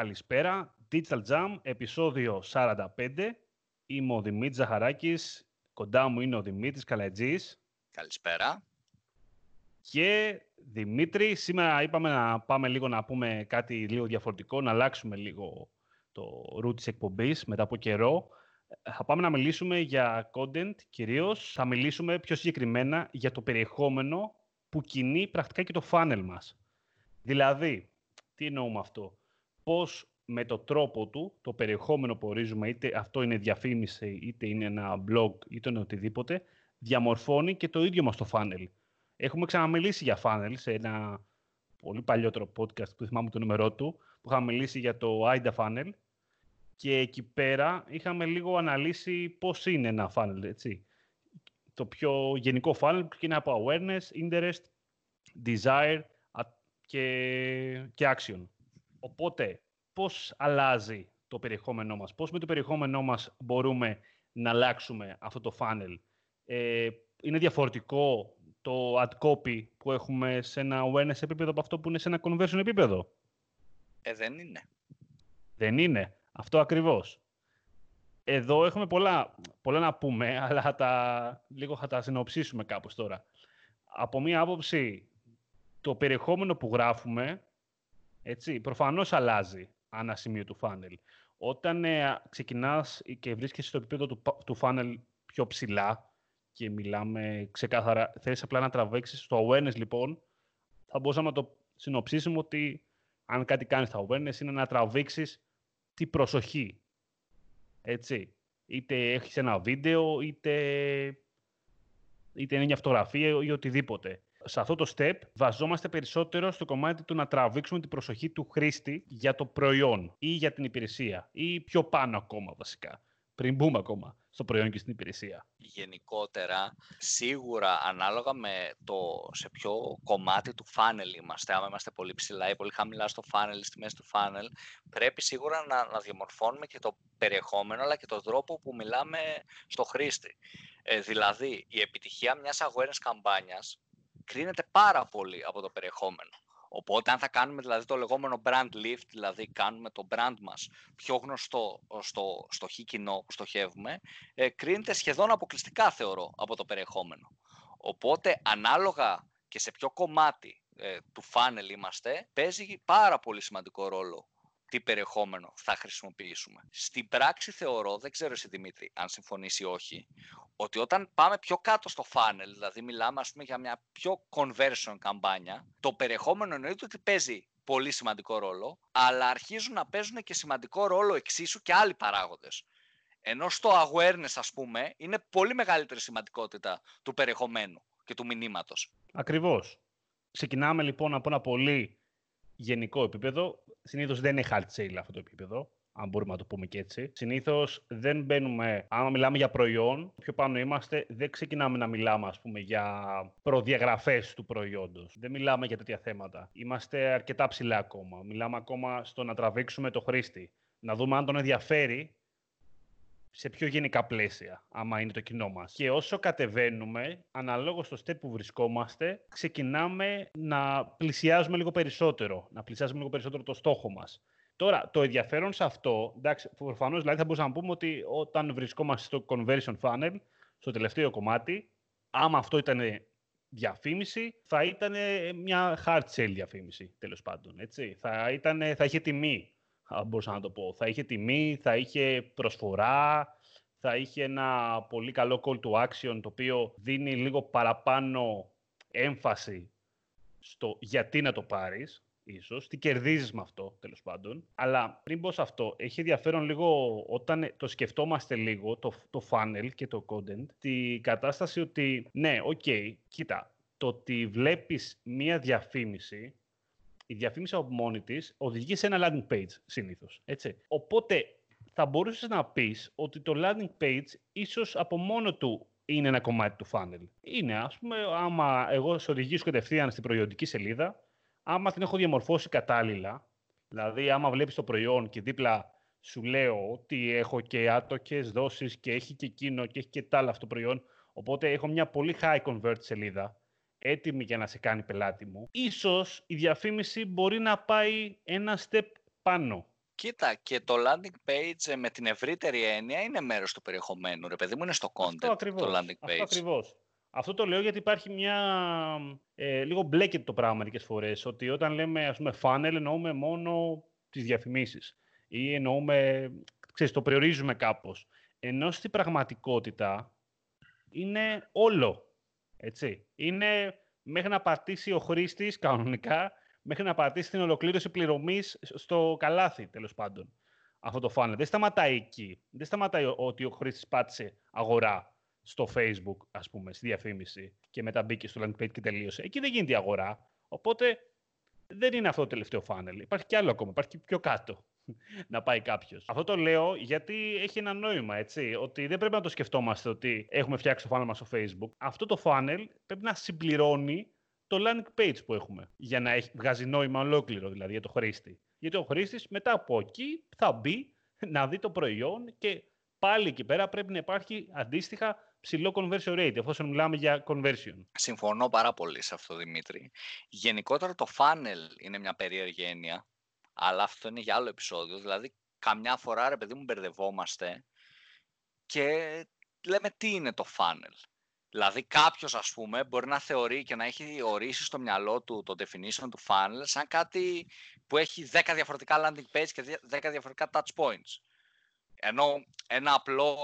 Καλησπέρα. Digital Jam, επεισόδιο 45. Είμαι ο Δημήτρης Ζαχαράκης. Κοντά μου είναι ο Δημήτρης Καλατζής. Καλησπέρα. Και Δημήτρη, σήμερα είπαμε να πάμε λίγο να πούμε κάτι λίγο διαφορετικό, να αλλάξουμε λίγο το route της εκπομπής μετά από καιρό. Θα πάμε να μιλήσουμε για content κυρίως. Θα μιλήσουμε πιο συγκεκριμένα για το περιεχόμενο που κινεί πρακτικά και το funnel μας. Δηλαδή, τι εννοούμε αυτό; Πώς με το τρόπο του, το περιεχόμενο που ορίζουμε, είτε αυτό είναι διαφήμιση, είτε είναι ένα blog, είτε είναι οτιδήποτε, διαμορφώνει και το ίδιο μας το funnel. Έχουμε ξαναμιλήσει για funnel σε ένα πολύ παλιότερο podcast που θυμάμαι το νούμερό του, που είχαμε μιλήσει για το AIDA funnel και εκεί πέρα είχαμε λίγο αναλύσει πώς είναι ένα funnel, έτσι. Το πιο γενικό funnel που ξεκινάει από awareness, interest, desire και, και action. Οπότε, πώς αλλάζει το περιεχόμενό μας, πώς με το περιεχόμενό μας μπορούμε να αλλάξουμε αυτό το funnel; Ε, είναι διαφορετικό το ad copy που έχουμε σε ένα awareness επίπεδο από αυτό που είναι σε ένα conversion επίπεδο; Ε, δεν είναι. Δεν είναι. Αυτό ακριβώς. Εδώ έχουμε πολλά, πολλά να πούμε, αλλά τα, λίγο θα τα συνοψίσουμε κάπως τώρα. Από μία άποψη, το περιεχόμενο που γράφουμε, έτσι, προφανώς αλλάζει ανά σημείο του funnel. Όταν ε, ξεκινάς και βρίσκεσαι στο επίπεδο του, του funnel πιο ψηλά και μιλάμε ξεκάθαρα, θέλεις απλά να τραβήξεις στο awareness λοιπόν, θα μπορούσαμε να το συνοψίσουμε ότι αν κάτι κάνεις στο awareness είναι να τραβήξεις την προσοχή. Έτσι. Είτε έχεις ένα βίντεο, είτε, είτε είναι μια φωτογραφία ή οτιδήποτε σε αυτό το step βαζόμαστε περισσότερο στο κομμάτι του να τραβήξουμε την προσοχή του χρήστη για το προϊόν ή για την υπηρεσία ή πιο πάνω ακόμα βασικά, πριν μπούμε ακόμα στο προϊόν και στην υπηρεσία. Γενικότερα, σίγουρα ανάλογα με το σε ποιο κομμάτι του funnel είμαστε, άμα είμαστε πολύ ψηλά ή πολύ χαμηλά στο funnel ή στη μέση του funnel, πρέπει σίγουρα να, να διαμορφώνουμε και το περιεχόμενο αλλά και τον τρόπο που μιλάμε στο χρήστη. Ε, δηλαδή, η επιτυχία μιας awareness καμπάνιας κρίνεται πάρα πολύ από το περιεχόμενο. Οπότε αν θα κάνουμε δηλαδή το λεγόμενο brand lift, δηλαδή κάνουμε το brand μας πιο γνωστό στο, στο χ κοινό που στοχεύουμε, ε, κρίνεται σχεδόν αποκλειστικά θεωρώ από το περιεχόμενο. Οπότε ανάλογα και σε ποιο κομμάτι ε, του funnel είμαστε, παίζει πάρα πολύ σημαντικό ρόλο τι περιεχόμενο θα χρησιμοποιήσουμε. Στην πράξη θεωρώ, δεν ξέρω εσύ Δημήτρη αν συμφωνήσει ή όχι, ότι όταν πάμε πιο κάτω στο funnel, δηλαδή μιλάμε ας πούμε για μια πιο conversion καμπάνια, το περιεχόμενο εννοείται ότι παίζει πολύ σημαντικό ρόλο, αλλά αρχίζουν να παίζουν και σημαντικό ρόλο εξίσου και άλλοι παράγοντες. Ενώ στο awareness, ας πούμε, είναι πολύ μεγαλύτερη σημαντικότητα του περιεχομένου και του μηνύματος. Ακριβώς. Ξεκινάμε λοιπόν από ένα πολύ γενικό επίπεδο. Συνήθως δεν είναι hard sale αυτό το επίπεδο, αν μπορούμε να το πούμε και έτσι. Συνήθως δεν μπαίνουμε, άμα μιλάμε για προϊόν, πιο πάνω είμαστε, δεν ξεκινάμε να μιλάμε ας πούμε, για προδιαγραφές του προϊόντος. Δεν μιλάμε για τέτοια θέματα. Είμαστε αρκετά ψηλά ακόμα. Μιλάμε ακόμα στο να τραβήξουμε το χρήστη. Να δούμε αν τον ενδιαφέρει σε πιο γενικά πλαίσια, άμα είναι το κοινό μας. Και όσο κατεβαίνουμε, αναλόγως στο step που βρισκόμαστε, ξεκινάμε να πλησιάζουμε λίγο περισσότερο, να πλησιάζουμε λίγο περισσότερο το στόχο μας. Τώρα, το ενδιαφέρον σε αυτό, εντάξει, προφανώς δηλαδή θα μπορούσαμε να πούμε ότι όταν βρισκόμαστε στο conversion funnel, στο τελευταίο κομμάτι, άμα αυτό ήταν διαφήμιση, θα ήταν μια hard sale διαφήμιση, τέλος πάντων. Έτσι. Θα, ήταν, θα είχε τιμή μπορούσα να το πω. Θα είχε τιμή, θα είχε προσφορά, θα είχε ένα πολύ καλό call to action, το οποίο δίνει λίγο παραπάνω έμφαση στο γιατί να το πάρεις, ίσως, τι κερδίζεις με αυτό, τέλος πάντων. Αλλά πριν πω σε αυτό, έχει ενδιαφέρον λίγο όταν το σκεφτόμαστε λίγο, το, το funnel και το content, τη κατάσταση ότι, ναι, OK, okay, κοίτα, το ότι βλέπεις μία διαφήμιση η διαφήμιση από μόνη της οδηγεί σε ένα landing page συνήθως. Οπότε θα μπορούσες να πεις ότι το landing page ίσως από μόνο του είναι ένα κομμάτι του funnel. Είναι, ας πούμε, άμα εγώ σε οδηγήσω κατευθείαν στην προϊοντική σελίδα, άμα την έχω διαμορφώσει κατάλληλα, δηλαδή άμα βλέπεις το προϊόν και δίπλα σου λέω ότι έχω και άτοκες δόσεις και έχει και εκείνο και έχει και τ' άλλο αυτό το προϊόν, οπότε έχω μια πολύ high convert σελίδα, έτοιμη για να σε κάνει πελάτη μου, ίσως η διαφήμιση μπορεί να πάει ένα step πάνω Κοίτα, και το landing page ε, με την ευρύτερη έννοια είναι μέρος του περιεχομένου. Ρε παιδί μου, είναι στο content Αυτό ακριβώς, το landing page. Αυτό ακριβώς. Αυτό το λέω γιατί υπάρχει μια... Ε, λίγο μπλέκεται το πράγμα μερικές φορές. Ότι όταν λέμε, ας πούμε, funnel, εννοούμε μόνο τις διαφημίσεις. Ή εννοούμε, ξέρεις, το περιορίζουμε κάπως. Ενώ στην πραγματικότητα είναι όλο. Έτσι. Είναι μέχρι να πατήσει ο χρήστης κανονικά μέχρι να πατήσει την ολοκλήρωση πληρωμής στο καλάθι, τέλος πάντων. Αυτό το funnel. Δεν σταματάει εκεί. Δεν σταματάει ότι ο χρήστης πάτησε αγορά στο Facebook, ας πούμε, στη διαφήμιση και μετά μπήκε στο landing page και τελείωσε. Εκεί δεν γίνεται η αγορά. Οπότε δεν είναι αυτό το τελευταίο funnel. Υπάρχει κι άλλο ακόμα. Υπάρχει πιο κάτω να πάει κάποιος. Αυτό το λέω γιατί έχει ένα νόημα, έτσι. Ότι δεν πρέπει να το σκεφτόμαστε ότι έχουμε φτιάξει το funnel μας στο Facebook. Αυτό το funnel πρέπει να συμπληρώνει το landing page που έχουμε. Για να έχει, βγάζει νόημα ολόκληρο δηλαδή για το χρήστη. Γιατί ο χρήστης μετά από εκεί θα μπει να δει το προϊόν και πάλι εκεί πέρα πρέπει να υπάρχει αντίστοιχα ψηλό conversion rate, εφόσον μιλάμε για conversion. Συμφωνώ πάρα πολύ σε αυτό, Δημήτρη. Γενικότερα το funnel είναι μια περίεργη έννοια, αλλά αυτό είναι για άλλο επεισόδιο. Δηλαδή, καμιά φορά, ρε παιδί μου, μπερδευόμαστε και λέμε τι είναι το funnel. Δηλαδή κάποιος, ας πούμε, μπορεί να θεωρεί και να έχει ορίσει στο μυαλό του το definition του funnel σαν κάτι που έχει 10 διαφορετικά landing page και 10 διαφορετικά touch points. Ενώ ένα απλό,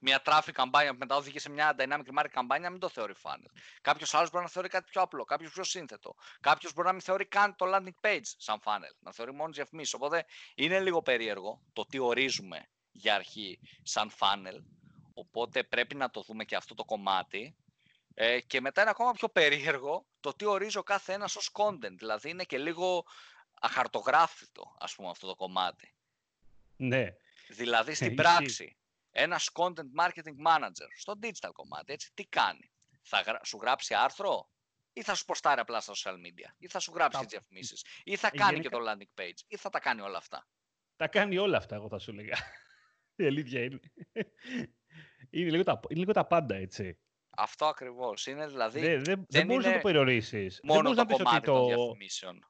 μια traffic καμπάνια που μετά οδηγεί σε μια dynamic marketing καμπάνια, μην το θεωρεί funnel. Κάποιος άλλος μπορεί να θεωρεί κάτι πιο απλό, κάποιος πιο σύνθετο. Κάποιος μπορεί να μην θεωρεί καν το landing page σαν funnel, να θεωρεί μόνο διαφημίσεις. Οπότε είναι λίγο περίεργο το τι ορίζουμε για αρχή σαν funnel Οπότε πρέπει να το δούμε και αυτό το κομμάτι. Ε, και μετά είναι ακόμα πιο περίεργο το τι ορίζει ο κάθε ένας ως content. Δηλαδή είναι και λίγο αχαρτογράφητο, ας πούμε, αυτό το κομμάτι. Ναι. Δηλαδή στην πράξη, ένας content marketing manager στο digital κομμάτι, έτσι, τι κάνει; Θα σου γράψει άρθρο ή θα σου ποστάρει απλά στα social media; Ή θα σου γράψει τις διαφημίσεις ή θα κάνει και το landing page; Ή θα τα κάνει όλα αυτά; Τα κάνει όλα αυτά, εγώ θα σου λέγα. Η αλήθεια είναι. Είναι λίγο τα, είναι λίγο τα πάντα, έτσι. Αυτό ακριβώς. Είναι δηλαδή. δεν, δεν, δεν μπορείς να το περιορίσεις. Μόνο δεν το κομμάτι των διαφημίσεων.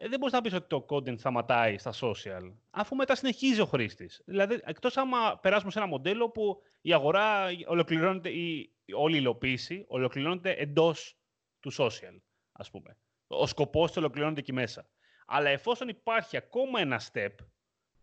Ε, δεν μπορείς να πεις ότι το content σταματάει στα social, αφού μετά συνεχίζει ο χρήστης. Δηλαδή, εκτός άμα περάσουμε σε ένα μοντέλο που η αγορά ολοκληρώνεται, η όλη η υλοποίηση ολοκληρώνεται εντός του social, ας πούμε. Ο σκοπός του ολοκληρώνεται εκεί μέσα. Αλλά εφόσον υπάρχει ακόμα ένα step,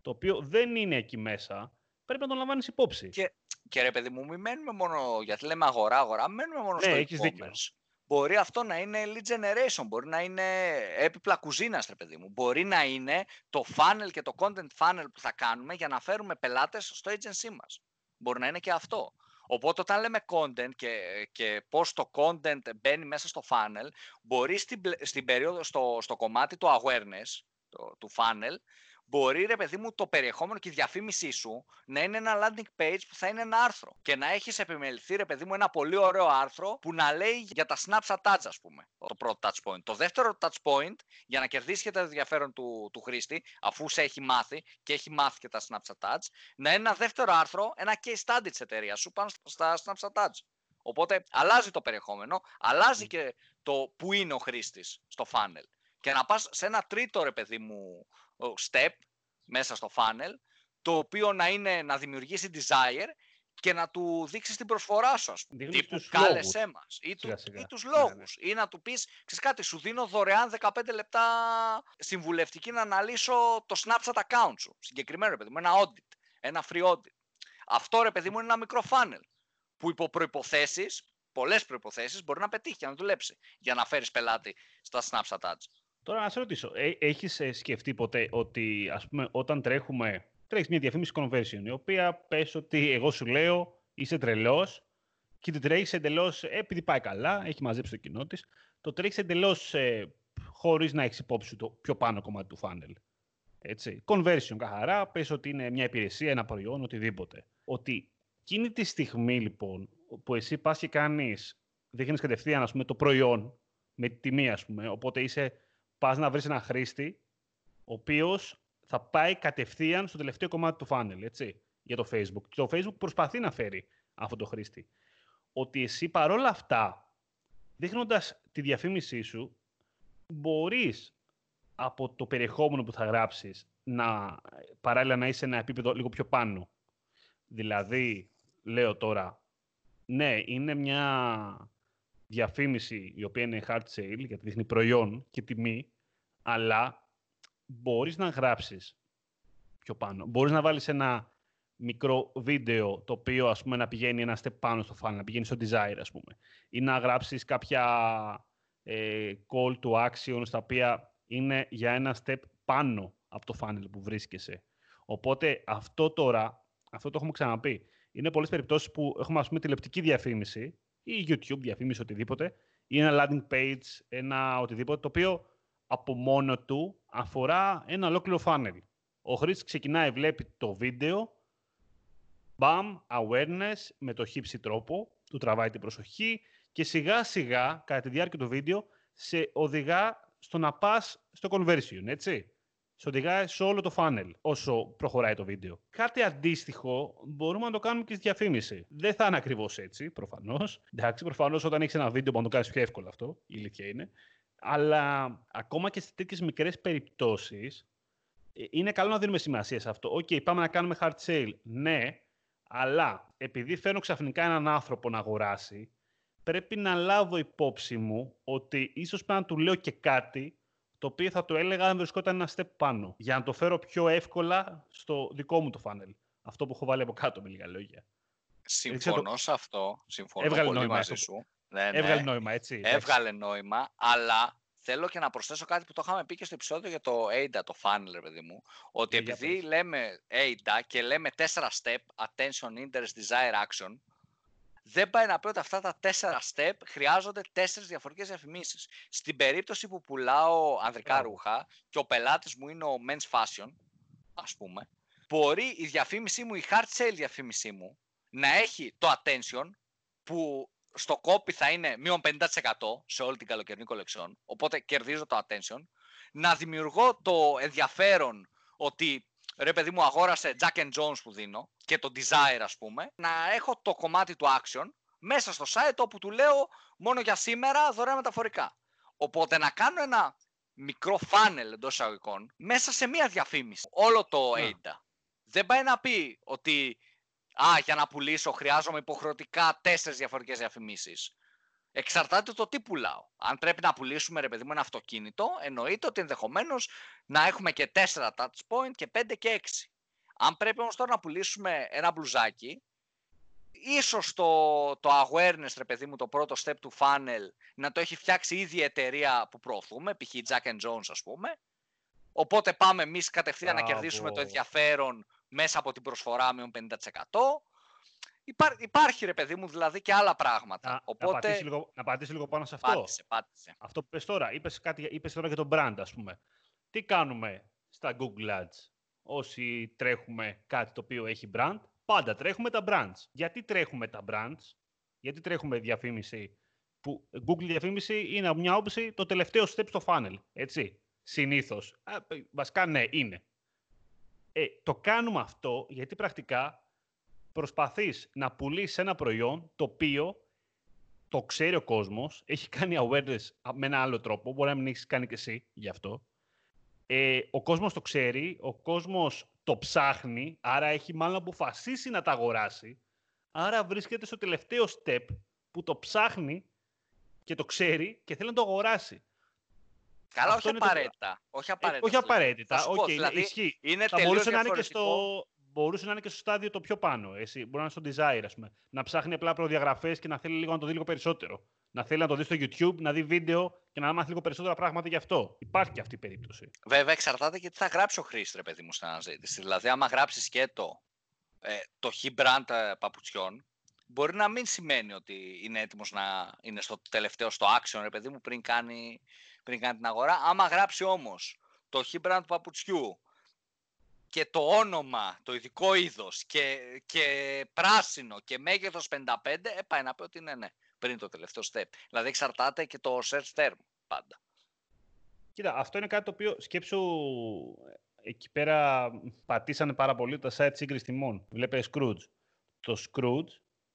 το οποίο δεν είναι εκεί μέσα, πρέπει να το λαμβάνεις υπόψη. Και και ρε παιδί μου, μην μένουμε μόνο, γιατί λέμε αγορά-αγορά, μένουμε μόνο ναι, στο e-commerce. Μπορεί αυτό να είναι lead generation, μπορεί να είναι έπιπλα κουζίνας, ρε παιδί μου. Μπορεί να είναι το funnel και το content funnel που θα κάνουμε για να φέρουμε πελάτες στο agency μας. Μπορεί να είναι και αυτό. Οπότε όταν λέμε content και, και πώς το content μπαίνει μέσα στο funnel, μπορεί στην, στην περίοδο, στο, στο κομμάτι του awareness, το, του funnel, μπορεί ρε παιδί μου το περιεχόμενο και η διαφήμιση σου να είναι ένα landing page που θα είναι ένα άρθρο και να έχεις επιμεληθεί ρε παιδί μου ένα πολύ ωραίο άρθρο που να λέει για τα Snapchat Touch ας πούμε, το πρώτο touch point. Το δεύτερο touch point για να κερδίσεις και το ενδιαφέρον του, του χρήστη αφού σε έχει μάθει και έχει μάθει και τα Snapchat Touch να είναι ένα δεύτερο άρθρο, ένα case study της εταιρείας σου πάνω στα Snapchat Touch. Οπότε αλλάζει το περιεχόμενο, αλλάζει και το που είναι ο χρήστης στο funnel. Και να πας σε ένα τρίτο ρε παιδί μου step μέσα στο funnel, το οποίο να είναι να δημιουργήσει desire και να του δείξεις την προσφορά σου, ας πούμε. Τύπου κάλεσέ μας. Ή, του, ή τους ναι, ναι. λόγους. Ή να του πεις, ξέρεις κάτι, σου δίνω δωρεάν 15 λεπτά συμβουλευτική να αναλύσω το Snapchat account σου. Συγκεκριμένο, ρε παιδί μου, ένα audit. Ένα free audit. Αυτό, ρε παιδί μου, είναι ένα μικρό funnel. Που υπό προϋποθέσεις, πολλές προϋποθέσεις, μπορεί να πετύχει και να δουλέψει για να φέρεις πελάτη στα Snapchat ads. Τώρα να σε ρωτήσω, ε, έχεις ε, σκεφτεί ποτέ ότι ας πούμε όταν τρέχουμε, τρέχεις μια διαφήμιση conversion, η οποία πες ότι εγώ σου λέω είσαι τρελός και την τρέχεις εντελώς, ε, επειδή πάει καλά, έχει μαζέψει το κοινό της, το τρέχεις εντελώς ε, χωρίς να έχεις υπόψη το πιο πάνω κομμάτι του funnel. Έτσι. Conversion καθαρά, πες ότι είναι μια υπηρεσία, ένα προϊόν, οτιδήποτε. Ότι εκείνη τη στιγμή λοιπόν που εσύ πας και κάνεις, δείχνεις κατευθείαν ας πούμε, το προϊόν με τη τιμή ας πούμε, οπότε είσαι πας να βρεις ένα χρήστη, ο οποίος θα πάει κατευθείαν στο τελευταίο κομμάτι του funnel, έτσι, για το Facebook. Και το Facebook προσπαθεί να φέρει αυτό το χρήστη. Ότι εσύ παρόλα αυτά, δείχνοντας τη διαφήμισή σου, μπορείς από το περιεχόμενο που θα γράψεις να παράλληλα να είσαι ένα επίπεδο λίγο πιο πάνω. Δηλαδή, λέω τώρα, ναι, είναι μια διαφήμιση η οποία είναι hard sale γιατί δείχνει προϊόν και τιμή, αλλά μπορείς να γράψεις πιο πάνω. Μπορείς να βάλεις ένα μικρό βίντεο το οποίο ας πούμε να πηγαίνει ένα step πάνω στο funnel, να πηγαίνει στο desire ας πούμε. Ή να γράψεις κάποια ε, call to action στα οποία είναι για ένα step πάνω από το funnel που βρίσκεσαι. Οπότε αυτό τώρα, αυτό το έχουμε ξαναπεί, είναι πολλές περιπτώσεις που έχουμε ας πούμε τηλεοπτική διαφήμιση ή YouTube διαφήμιση, οτιδήποτε, ή ένα landing page, ένα οτιδήποτε, το οποίο από μόνο του αφορά ένα ολόκληρο funnel. Ο χρήστης ξεκινάει, βλέπει το βίντεο, μπαμ, awareness, με το χύψη τρόπο, του τραβάει την προσοχή και σιγά σιγά, κατά τη διάρκεια του βίντεο, σε οδηγά στο να πας στο conversion, έτσι. Σε οδηγάει σε όλο το funnel όσο προχωράει το βίντεο. Κάτι αντίστοιχο μπορούμε να το κάνουμε και στη διαφήμιση. Δεν θα είναι ακριβώς έτσι, προφανώς. Εντάξει, προφανώς όταν έχεις ένα βίντεο μπορεί να το κάνεις πιο εύκολο αυτό, η ηλικία είναι. Αλλά ακόμα και σε τέτοιες μικρές περιπτώσεις, ε, είναι καλό να δίνουμε σημασία σε αυτό. OK, okay, πάμε να κάνουμε hard sale. Ναι, αλλά επειδή φέρνω ξαφνικά έναν άνθρωπο να αγοράσει, πρέπει να λάβω υπόψη μου ότι ίσως πρέπει να του λέω και κάτι το οποίο θα το έλεγα αν βρισκόταν ένα step πάνω, για να το φέρω πιο εύκολα στο δικό μου το funnel. Αυτό που έχω βάλει από κάτω με λίγα λόγια. Συμφωνώ σε αυτό. Συμφωνώ Έβγαλε πολύ νόημα, μαζί σου. Ναι, ναι. Έβγαλε νόημα, έτσι. Έβγαλε νόημα, αλλά θέλω και να προσθέσω κάτι που το είχαμε πει και στο επεισόδιο για το AIDA, το funnel, παιδί μου. Ότι yeah, επειδή λέμε AIDA και λέμε 4 step, attention, interest, desire, action, δεν πάει να πει ότι αυτά τα τέσσερα step χρειάζονται τέσσερις διαφορετικές διαφημίσεις. Στην περίπτωση που πουλάω ανδρικά ρούχα και ο πελάτης μου είναι ο men's fashion, ας πούμε, μπορεί η διαφήμιση μου, η hard sale διαφήμιση μου, να έχει το attention που στο copy θα είναι μείον 50% σε όλη την καλοκαιρινή κολεξιόν, οπότε κερδίζω το attention, να δημιουργώ το ενδιαφέρον ότι ρε παιδί μου αγόρασε Jack and Jones που δίνω και το desire ας πούμε, να έχω το κομμάτι του action μέσα στο site όπου του λέω μόνο για σήμερα δωρεάν μεταφορικά. Οπότε να κάνω ένα μικρό funnel εντός εισαγωγικών μέσα σε μία διαφήμιση. Όλο το yeah. Ναι. Δεν πάει να πει ότι α, για να πουλήσω χρειάζομαι υποχρεωτικά τέσσερις διαφορετικές διαφημίσεις. Εξαρτάται το τι πουλάω. Αν πρέπει να πουλήσουμε ρε παιδί μου ένα αυτοκίνητο, εννοείται ότι ενδεχομένως να έχουμε και 4 touch point και 5 και 6. Αν πρέπει όμως τώρα να πουλήσουμε ένα μπλουζάκι, ίσως το, το awareness, ρε παιδί μου, το πρώτο step του funnel, να το έχει φτιάξει ήδη η εταιρεία που προωθούμε, π.χ. Jack and Jones ας πούμε. Οπότε πάμε εμείς κατευθείαν να κερδίσουμε το ενδιαφέρον μέσα από την προσφορά με 50%. Υπά, υπάρχει ρε παιδί μου δηλαδή και άλλα πράγματα. Να, Οπότε... να, πατήσει λίγο, να πατήσει λίγο πάνω σε αυτό. Πάτησε, πάτησε. Αυτό που πες τώρα, είπες, κάτι, είπες τώρα για το brand ας πούμε. Τι κάνουμε στα Google Ads; Όσοι τρέχουμε κάτι το οποίο έχει brand. Πάντα τρέχουμε τα brands. Γιατί τρέχουμε τα brands, γιατί τρέχουμε διαφήμιση που Google διαφήμιση είναι μια όψη το τελευταίο step στο funnel, έτσι, συνήθως. βασικά ναι, είναι. Ε, το κάνουμε αυτό γιατί πρακτικά προσπαθείς να πουλήσεις ένα προϊόν το οποίο το ξέρει ο κόσμος, έχει κάνει awareness με ένα άλλο τρόπο, μπορεί να μην έχεις κάνει και εσύ γι' αυτό. Ε, ο κόσμος το ξέρει, ο κόσμος το ψάχνει, άρα έχει μάλλον αποφασίσει να τα αγοράσει. Άρα βρίσκεται στο τελευταίο step που το ψάχνει και το ξέρει και θέλει να το αγοράσει. Καλά, όχι απαραίτητα. Το... όχι απαραίτητα. Ε, όχι απαραίτητα. Okay, δηλαδή, ισχύει. Είναι θα μπορούσε να είναι και στο, μπορούσε να είναι και στο στάδιο το πιο πάνω. Εσύ. Μπορεί να είναι στο desire, ας πούμε. Να ψάχνει απλά προδιαγραφές και να θέλει λίγο να το δει λίγο περισσότερο. Να θέλει να το δει στο YouTube, να δει βίντεο και να μάθει λίγο περισσότερα πράγματα γι' αυτό. Υπάρχει και αυτή η περίπτωση. Βέβαια, εξαρτάται και τι θα γράψει ο χρήστη, παιδί μου, στην αναζήτηση. Δηλαδή, άμα γράψει σκέτο ε, το χ brand ε, παπουτσιών, μπορεί να μην σημαίνει ότι είναι έτοιμος να είναι στο τελευταίο, στο action, ρε παιδί μου, πριν κάνει, πριν κάνει την αγορά. Άμα γράψει όμως το χ brand παπουτσιού και το όνομα, το ειδικό είδος και, και πράσινο και μέγεθος 55, ε, πάει να πει ότι είναι ναι, πριν το τελευταίο step. Δηλαδή εξαρτάται και το search term πάντα. Κοίτα, αυτό είναι κάτι το οποίο σκέψου εκεί πέρα πατήσανε πάρα πολύ τα site σύγκριση τιμών. Βλέπε Scrooge. Το Scrooge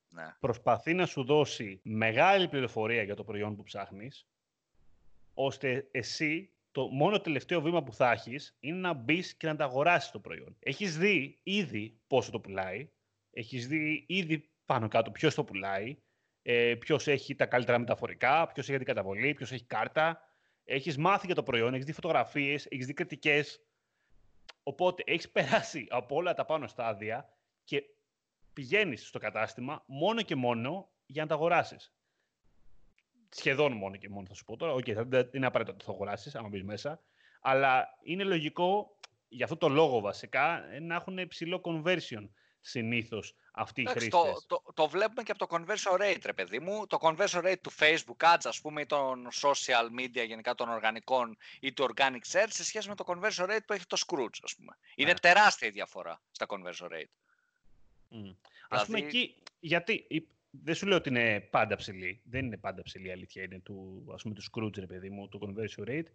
ναι. προσπαθεί να σου δώσει μεγάλη πληροφορία για το προϊόν που ψάχνεις, ώστε εσύ το μόνο τελευταίο βήμα που θα έχεις είναι να μπεις και να τα αγοράσει το προϊόν. Έχεις δει ήδη πόσο το πουλάει, έχεις δει ήδη πάνω κάτω ποιος το πουλάει, ε, ποιος έχει τα καλύτερα μεταφορικά, ποιος έχει την καταβολή, ποιος έχει κάρτα. Έχεις μάθει για το προϊόν, έχεις δει φωτογραφίες, έχεις δει κριτικές. Οπότε έχεις περάσει από όλα τα πάνω στάδια και πηγαίνεις στο κατάστημα μόνο και μόνο για να τα αγοράσεις. Σχεδόν μόνο και μόνο θα σου πω τώρα. OK, okay, δεν είναι απαραίτητο ότι θα αγοράσεις, άμα μπεις μέσα. Αλλά είναι λογικό, για αυτό το λόγο βασικά, να έχουν υψηλό conversion συνήθως αυτοί οι χρήστες. Το, το, το, βλέπουμε και από το conversion rate, ρε παιδί μου. Το conversion rate του Facebook ads, ας πούμε, ή των social media, γενικά των οργανικών ή του organic search, σε σχέση με το conversion rate που έχει το Skroutz, ας πούμε. Είναι ναι. τεράστια η διαφορά στα conversion rate. Mm. Ας πούμε δηλαδή- εκεί, γιατί δεν σου λέω ότι είναι πάντα ψηλή. Δεν είναι πάντα ψηλή η αλήθεια. Είναι του, ας πούμε, του Scrooge, ρε παιδί μου, το conversion rate.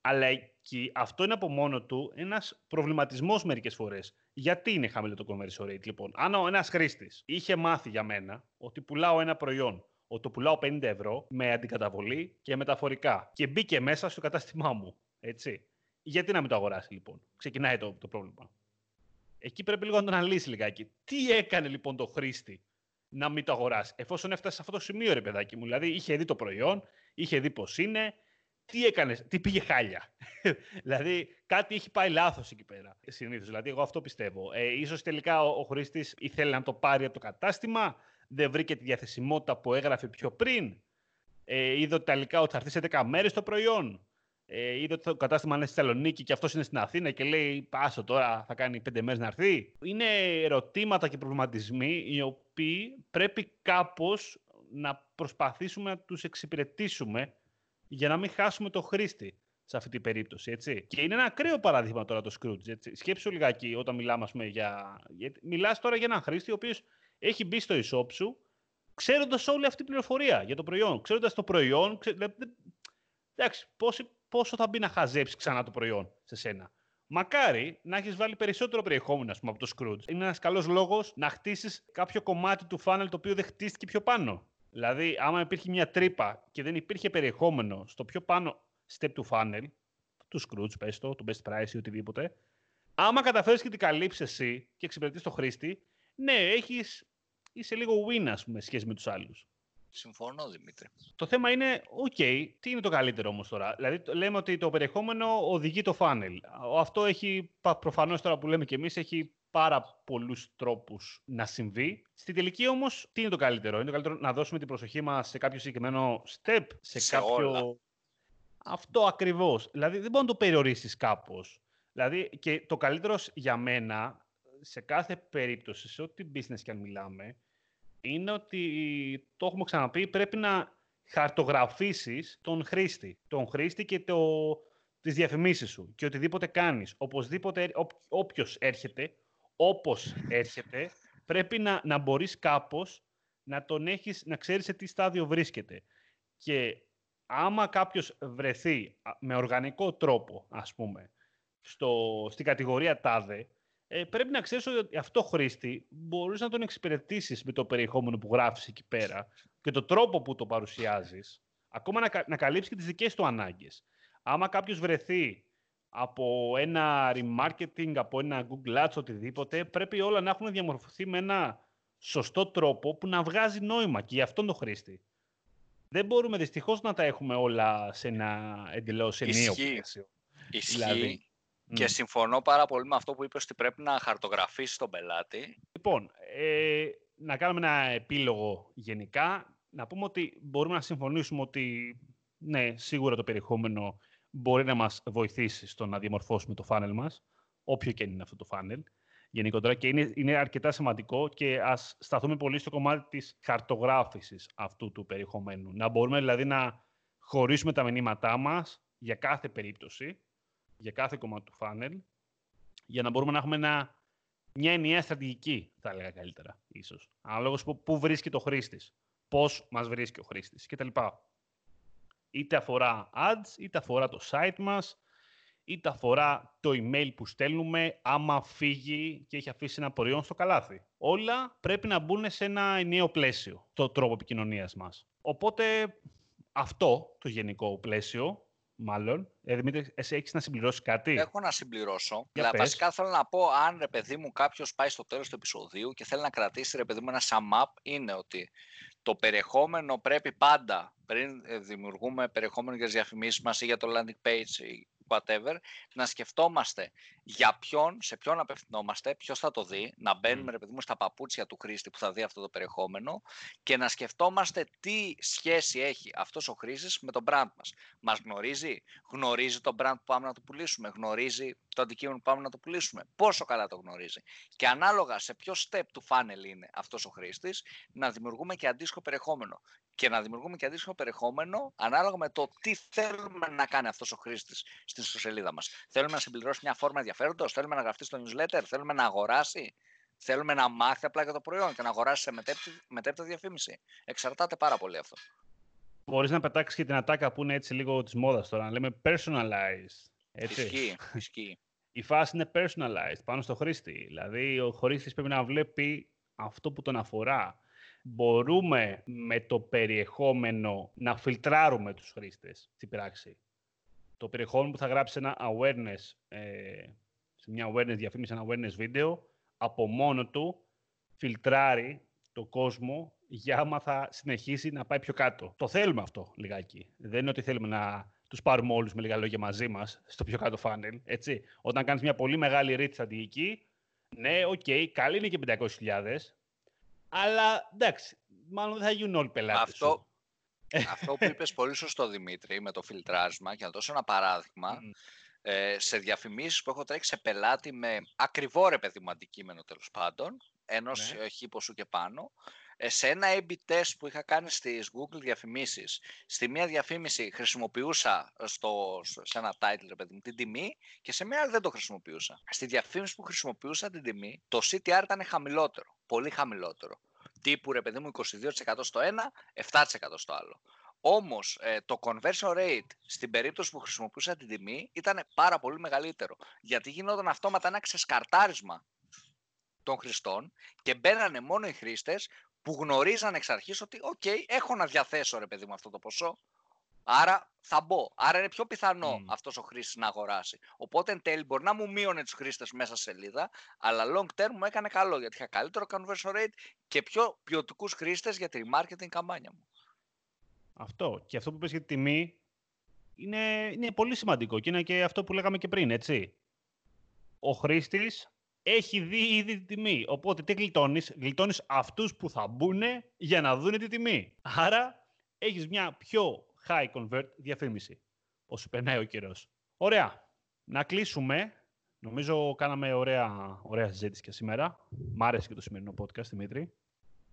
Αλλά εκεί, αυτό είναι από μόνο του ένας προβληματισμός μερικές φορές. Γιατί είναι χαμηλό το conversion rate, λοιπόν; Αν ο ένας χρήστης είχε μάθει για μένα ότι πουλάω ένα προϊόν, ότι το πουλάω 50 ευρώ με αντικαταβολή και μεταφορικά και μπήκε μέσα στο κατάστημά μου, έτσι. Γιατί να μην το αγοράσει, λοιπόν; Ξεκινάει το, το πρόβλημα. Εκεί πρέπει λίγο να το αναλύσεις λιγάκι. Τι έκανε λοιπόν το χρήστη να μην το αγοράσει, εφόσον έφτασε σε αυτό το σημείο, ρε παιδάκι μου. Δηλαδή, είχε δει το προϊόν, είχε δει πώς είναι, τι έκανες, τι πήγε χάλια. δηλαδή, κάτι έχει πάει λάθος εκεί πέρα. Συνήθως. Δηλαδή, εγώ αυτό πιστεύω. Ε, ίσως τελικά ο, ο χρήστης ήθελε να το πάρει από το κατάστημα, δεν βρήκε τη διαθεσιμότητα που έγραφε πιο πριν. Ε, είδε τελικά ότι θα έρθει σε 10 μέρες το προϊόν. Ε, είδε ότι το κατάστημα είναι στη Θεσσαλονίκη και αυτός είναι στην Αθήνα και λέει Πάσο τώρα, θα κάνει πέντε μέρες να έρθει. Είναι ερωτήματα και προβληματισμοί οι οποίοι πρέπει κάπως να προσπαθήσουμε να τους εξυπηρετήσουμε για να μην χάσουμε το χρήστη σε αυτή την περίπτωση. Έτσι. Και είναι ένα ακραίο παράδειγμα τώρα το Scrooge. Έτσι. Σκέψου λιγάκι όταν μιλάμε πούμε, για. Μιλάς τώρα για έναν χρήστη ο οποίος έχει μπει στο e-shop σου ξέροντας όλη αυτή την πληροφορία για το προϊόν. Ξέροντας το προϊόν. Ξέ... Εντάξει, πόσο, πόσο θα μπει να χαζέψει ξανά το προϊόν σε σένα. Μακάρι να έχεις βάλει περισσότερο περιεχόμενο ας πούμε, από το Scrooge. Είναι ένας καλός λόγος να χτίσεις κάποιο κομμάτι του funnel το οποίο δεν χτίστηκε πιο πάνω. Δηλαδή, άμα υπήρχε μια τρύπα και δεν υπήρχε περιεχόμενο στο πιο πάνω step του funnel, του Scrooge, πες το, του best price ή οτιδήποτε, άμα καταφέρεις και την καλύψεις εσύ και εξυπηρετείς το χρήστη, ναι, έχεις, είσαι λίγο win, ας πούμε, σχέση με τους άλλους. Συμφωνώ, Δημήτρη. Το θέμα είναι, οκ, τι είναι το καλύτερο όμως τώρα; Δηλαδή, λέμε ότι το περιεχόμενο οδηγεί το funnel. Αυτό έχει, προφανώς τώρα που λέμε και εμείς, έχει πάρα πολλούς τρόπους να συμβεί. Στη τελική όμως, τι είναι το καλύτερο; Είναι το καλύτερο να δώσουμε την προσοχή μας σε κάποιο συγκεκριμένο step, σε, σε κάποιο... Όλα. Αυτό ακριβώς. Δηλαδή δεν μπορεί να το περιορίσεις κάπως. Δηλαδή και το καλύτερο για μένα, σε κάθε περίπτωση, σε ό,τι business και αν μιλάμε, είναι ότι, το έχουμε ξαναπεί, πρέπει να χαρτογραφήσεις τον χρήστη. Τον χρήστη και το, τις διαφημίσεις σου και οτιδήποτε κάνεις. Οπωσδήποτε, όποιος έρχεται, όπως έρχεται, πρέπει να, να μπορείς κάπως να τον έχεις, να ξέρεις σε τι στάδιο βρίσκεται. Και άμα κάποιος βρεθεί με οργανικό τρόπο, ας πούμε, στο, στην κατηγορία τάδε, ε, πρέπει να ξέρεις ότι αυτό χρήστη μπορείς να τον εξυπηρετήσεις με το περιεχόμενο που γράφεις εκεί πέρα και το τρόπο που το παρουσιάζεις, ακόμα να, να καλύψει και τις δικές του ανάγκες. Άμα κάποιος βρεθεί από ένα remarketing, από ένα Google Ads, οτιδήποτε, πρέπει όλα να έχουν διαμορφωθεί με ένα σωστό τρόπο που να βγάζει νόημα και για αυτόν τον χρήστη. Δεν μπορούμε δυστυχώς να τα έχουμε όλα σε ένα εντελώς ενίο πλαίσιο. Ισχύει. Δηλαδή, και συμφωνώ πάρα πολύ με αυτό που είπες ότι πρέπει να χαρτογραφήσεις τον πελάτη. Λοιπόν, ε, να κάνουμε ένα επίλογο γενικά. Να πούμε ότι μπορούμε να συμφωνήσουμε ότι ναι, σίγουρα το περιεχόμενο μπορεί να μας βοηθήσει στο να διαμορφώσουμε το funnel μας, όποιο και είναι αυτό το funnel γενικότερα και είναι, είναι αρκετά σημαντικό και ας σταθούμε πολύ στο κομμάτι της χαρτογράφησης αυτού του περιεχομένου. Να μπορούμε δηλαδή να χωρίσουμε τα μηνύματά μας για κάθε περίπτωση, για κάθε κομμάτι του funnel, για να μπορούμε να έχουμε ένα, μια ενιαία στρατηγική, θα έλεγα καλύτερα, ίσως. Ανάλογα πού βρίσκει το χρήστης, πώς μας βρίσκει ο χρήστης κτλ είτε αφορά ads, είτε αφορά το site μας, είτε αφορά το email που στέλνουμε, άμα φύγει και έχει αφήσει ένα προϊόν στο καλάθι. Όλα πρέπει να μπουν σε ένα ενιαίο πλαίσιο, το τρόπο επικοινωνίας μας. Οπότε αυτό το γενικό πλαίσιο μάλλον. Ε, Δημήτρη, εσύ έχεις να συμπληρώσεις κάτι; Έχω να συμπληρώσω. Για Λα- πες. Βασικά θέλω να πω, αν ρε παιδί μου κάποιος πάει στο τέλος του επεισοδίου και θέλει να κρατήσει ρε παιδί μου ένα sum up, είναι ότι το περιεχόμενο πρέπει πάντα, πριν ε, δημιουργούμε περιεχόμενο για τις διαφημίσεις μας ή για το landing page ή whatever, να σκεφτόμαστε για ποιον, σε ποιον απευθυνόμαστε, ποιος θα το δει, να μπαίνουμε ρε παιδί μου στα παπούτσια του χρήστη που θα δει αυτό το περιεχόμενο και να σκεφτόμαστε τι σχέση έχει αυτός ο χρήστης με τον brand μας. Μας γνωρίζει, γνωρίζει το brand που πάμε να το πουλήσουμε, γνωρίζει το αντικείμενο που πάμε να το πουλήσουμε, πόσο καλά το γνωρίζει; Και ανάλογα σε ποιο step του funnel είναι αυτός ο χρήστης, να δημιουργούμε και αντίστοιχο περιεχόμενο. Και να δημιουργούμε και αντίστοιχο περιεχόμενο ανάλογα με το τι θέλουμε να κάνει αυτός ο χρήστης στην ιστοσελίδα μας. Θέλουμε να συμπληρώσει μια φόρμα ενδιαφέροντος, θέλουμε να γραφτεί στο newsletter, θέλουμε να αγοράσει, θέλουμε να μάθει απλά για το προϊόν και να αγοράσει σε μετέπειτα, μετέπειτα διαφήμιση; Εξαρτάται πάρα πολύ αυτό. Μπορείς να πετάξεις και την ατάκα που είναι έτσι λίγο της μόδας τώρα, να λέμε personalized. Έτσι. Ισχύει, ισχύει. Η φάση είναι personalized πάνω στο χρήστη. Δηλαδή, ο χρήστης πρέπει να βλέπει αυτό που τον αφορά. Μπορούμε με το περιεχόμενο να φιλτράρουμε τους χρήστες στην πράξη. Το περιεχόμενο που θα γράψει ένα awareness, ε, σε μια awareness διαφήμιση, ένα awareness βίντεο, από μόνο του φιλτράρει το κόσμο για άμα θα συνεχίσει να πάει πιο κάτω. Το θέλουμε αυτό λιγάκι. Δεν είναι ότι θέλουμε να τους πάρουμε όλους με λίγα λόγια μαζί μας στο πιο κάτω funnel, έτσι. Όταν κάνεις μια πολύ μεγάλη reach στρατηγική, ναι, οκ, καλή είναι και 500.000, αλλά εντάξει, μάλλον δεν θα γίνουν όλοι πελάτες Αυτό, σου. αυτό που είπες πολύ σωστό Δημήτρη με το φιλτράρισμα και να δώσω ένα παράδειγμα Μμ. ε, σε διαφημίσεις που έχω τρέξει σε πελάτη με ακριβό ρε παιδί μου αντικείμενο τέλος πάντων ενός Ναι. ναι. χίποσου και πάνω ε, σε ένα A-B test που είχα κάνει στις Google διαφημίσεις στη μία διαφήμιση χρησιμοποιούσα στο, σε ένα title ρε παιδί μου την τιμή και σε μία άλλη δεν το χρησιμοποιούσα στη διαφήμιση που χρησιμοποιούσα την τιμή το CTR ήταν χαμηλότερο πολύ χαμηλότερο τύπου ρε παιδί μου 22% στο ένα 7% στο άλλο όμως ε, το conversion rate στην περίπτωση που χρησιμοποιούσα την τιμή ήταν πάρα πολύ μεγαλύτερο. Γιατί γινόταν αυτόματα ένα ξεσκαρτάρισμα των χρηστών και μπαίνανε μόνο οι χρήστες που γνωρίζαν εξ αρχής ότι «ΟΚ, έχω να διαθέσω ρε παιδί μου αυτό το ποσό, άρα θα μπω». Άρα είναι πιο πιθανό Μμ. αυτός ο χρήστης να αγοράσει. Οπότε εν τέλει μπορεί να μου μείωνε τους χρήστες μέσα σε σελίδα, αλλά long term μου έκανε καλό γιατί είχα καλύτερο conversion rate και πιο ποιοτικούς χρήστες για τη remarketing καμπάνια μου. Αυτό. Και αυτό που είπες για τη τιμή είναι, είναι πολύ σημαντικό και είναι και αυτό που λέγαμε και πριν, έτσι. Ο χρήστης έχει δει ήδη τη τιμή. Οπότε τι γλιτώνεις, γλιτώνεις αυτούς που θα μπουν για να δουν τη τιμή. Άρα έχεις μια πιο high convert διαφήμιση όσο περνάει ο καιρός. Ωραία. Να κλείσουμε. Νομίζω κάναμε ωραία, ωραία συζήτηση και σήμερα. Μ' άρεσε και το σημερινό podcast, Δημήτρη.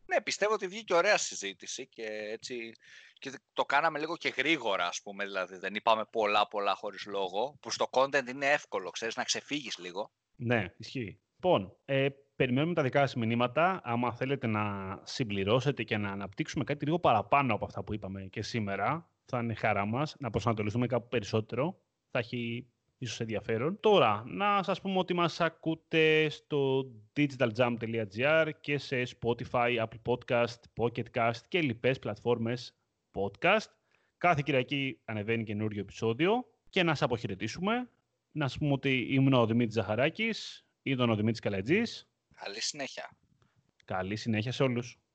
Ναι, πιστεύω ότι βγήκε ωραία συζήτηση και έτσι και το κάναμε λίγο και γρήγορα, ας πούμε, δηλαδή δεν είπαμε πολλά πολλά χωρίς λόγο, που στο content είναι εύκολο, ξέρεις, να ξεφύγεις λίγο. Ναι, ισχύει. Λοιπόν, ε, περιμένουμε τα δικά σας μηνύματα. Άμα θέλετε να συμπληρώσετε και να αναπτύξουμε κάτι λίγο παραπάνω από αυτά που είπαμε και σήμερα, θα είναι χαρά μας να προσανατολιστούμε κάπου περισσότερο. Θα έχει ίσως ενδιαφέρον. Τώρα, να σας πούμε ότι μας ακούτε στο digitaljump.gr και σε Spotify, Apple Podcast, Pocket Cast και λοιπές πλατφόρμες podcast. Κάθε Κυριακή ανεβαίνει καινούριο επεισόδιο και να σας αποχαιρετήσουμε. Να σας πούμε ότι ήμουν ο Δημήτρης Ζαχαράκης, ήταν ο Δημήτρης Καλατζής. Καλή συνέχεια. Καλή συνέχεια σε όλους.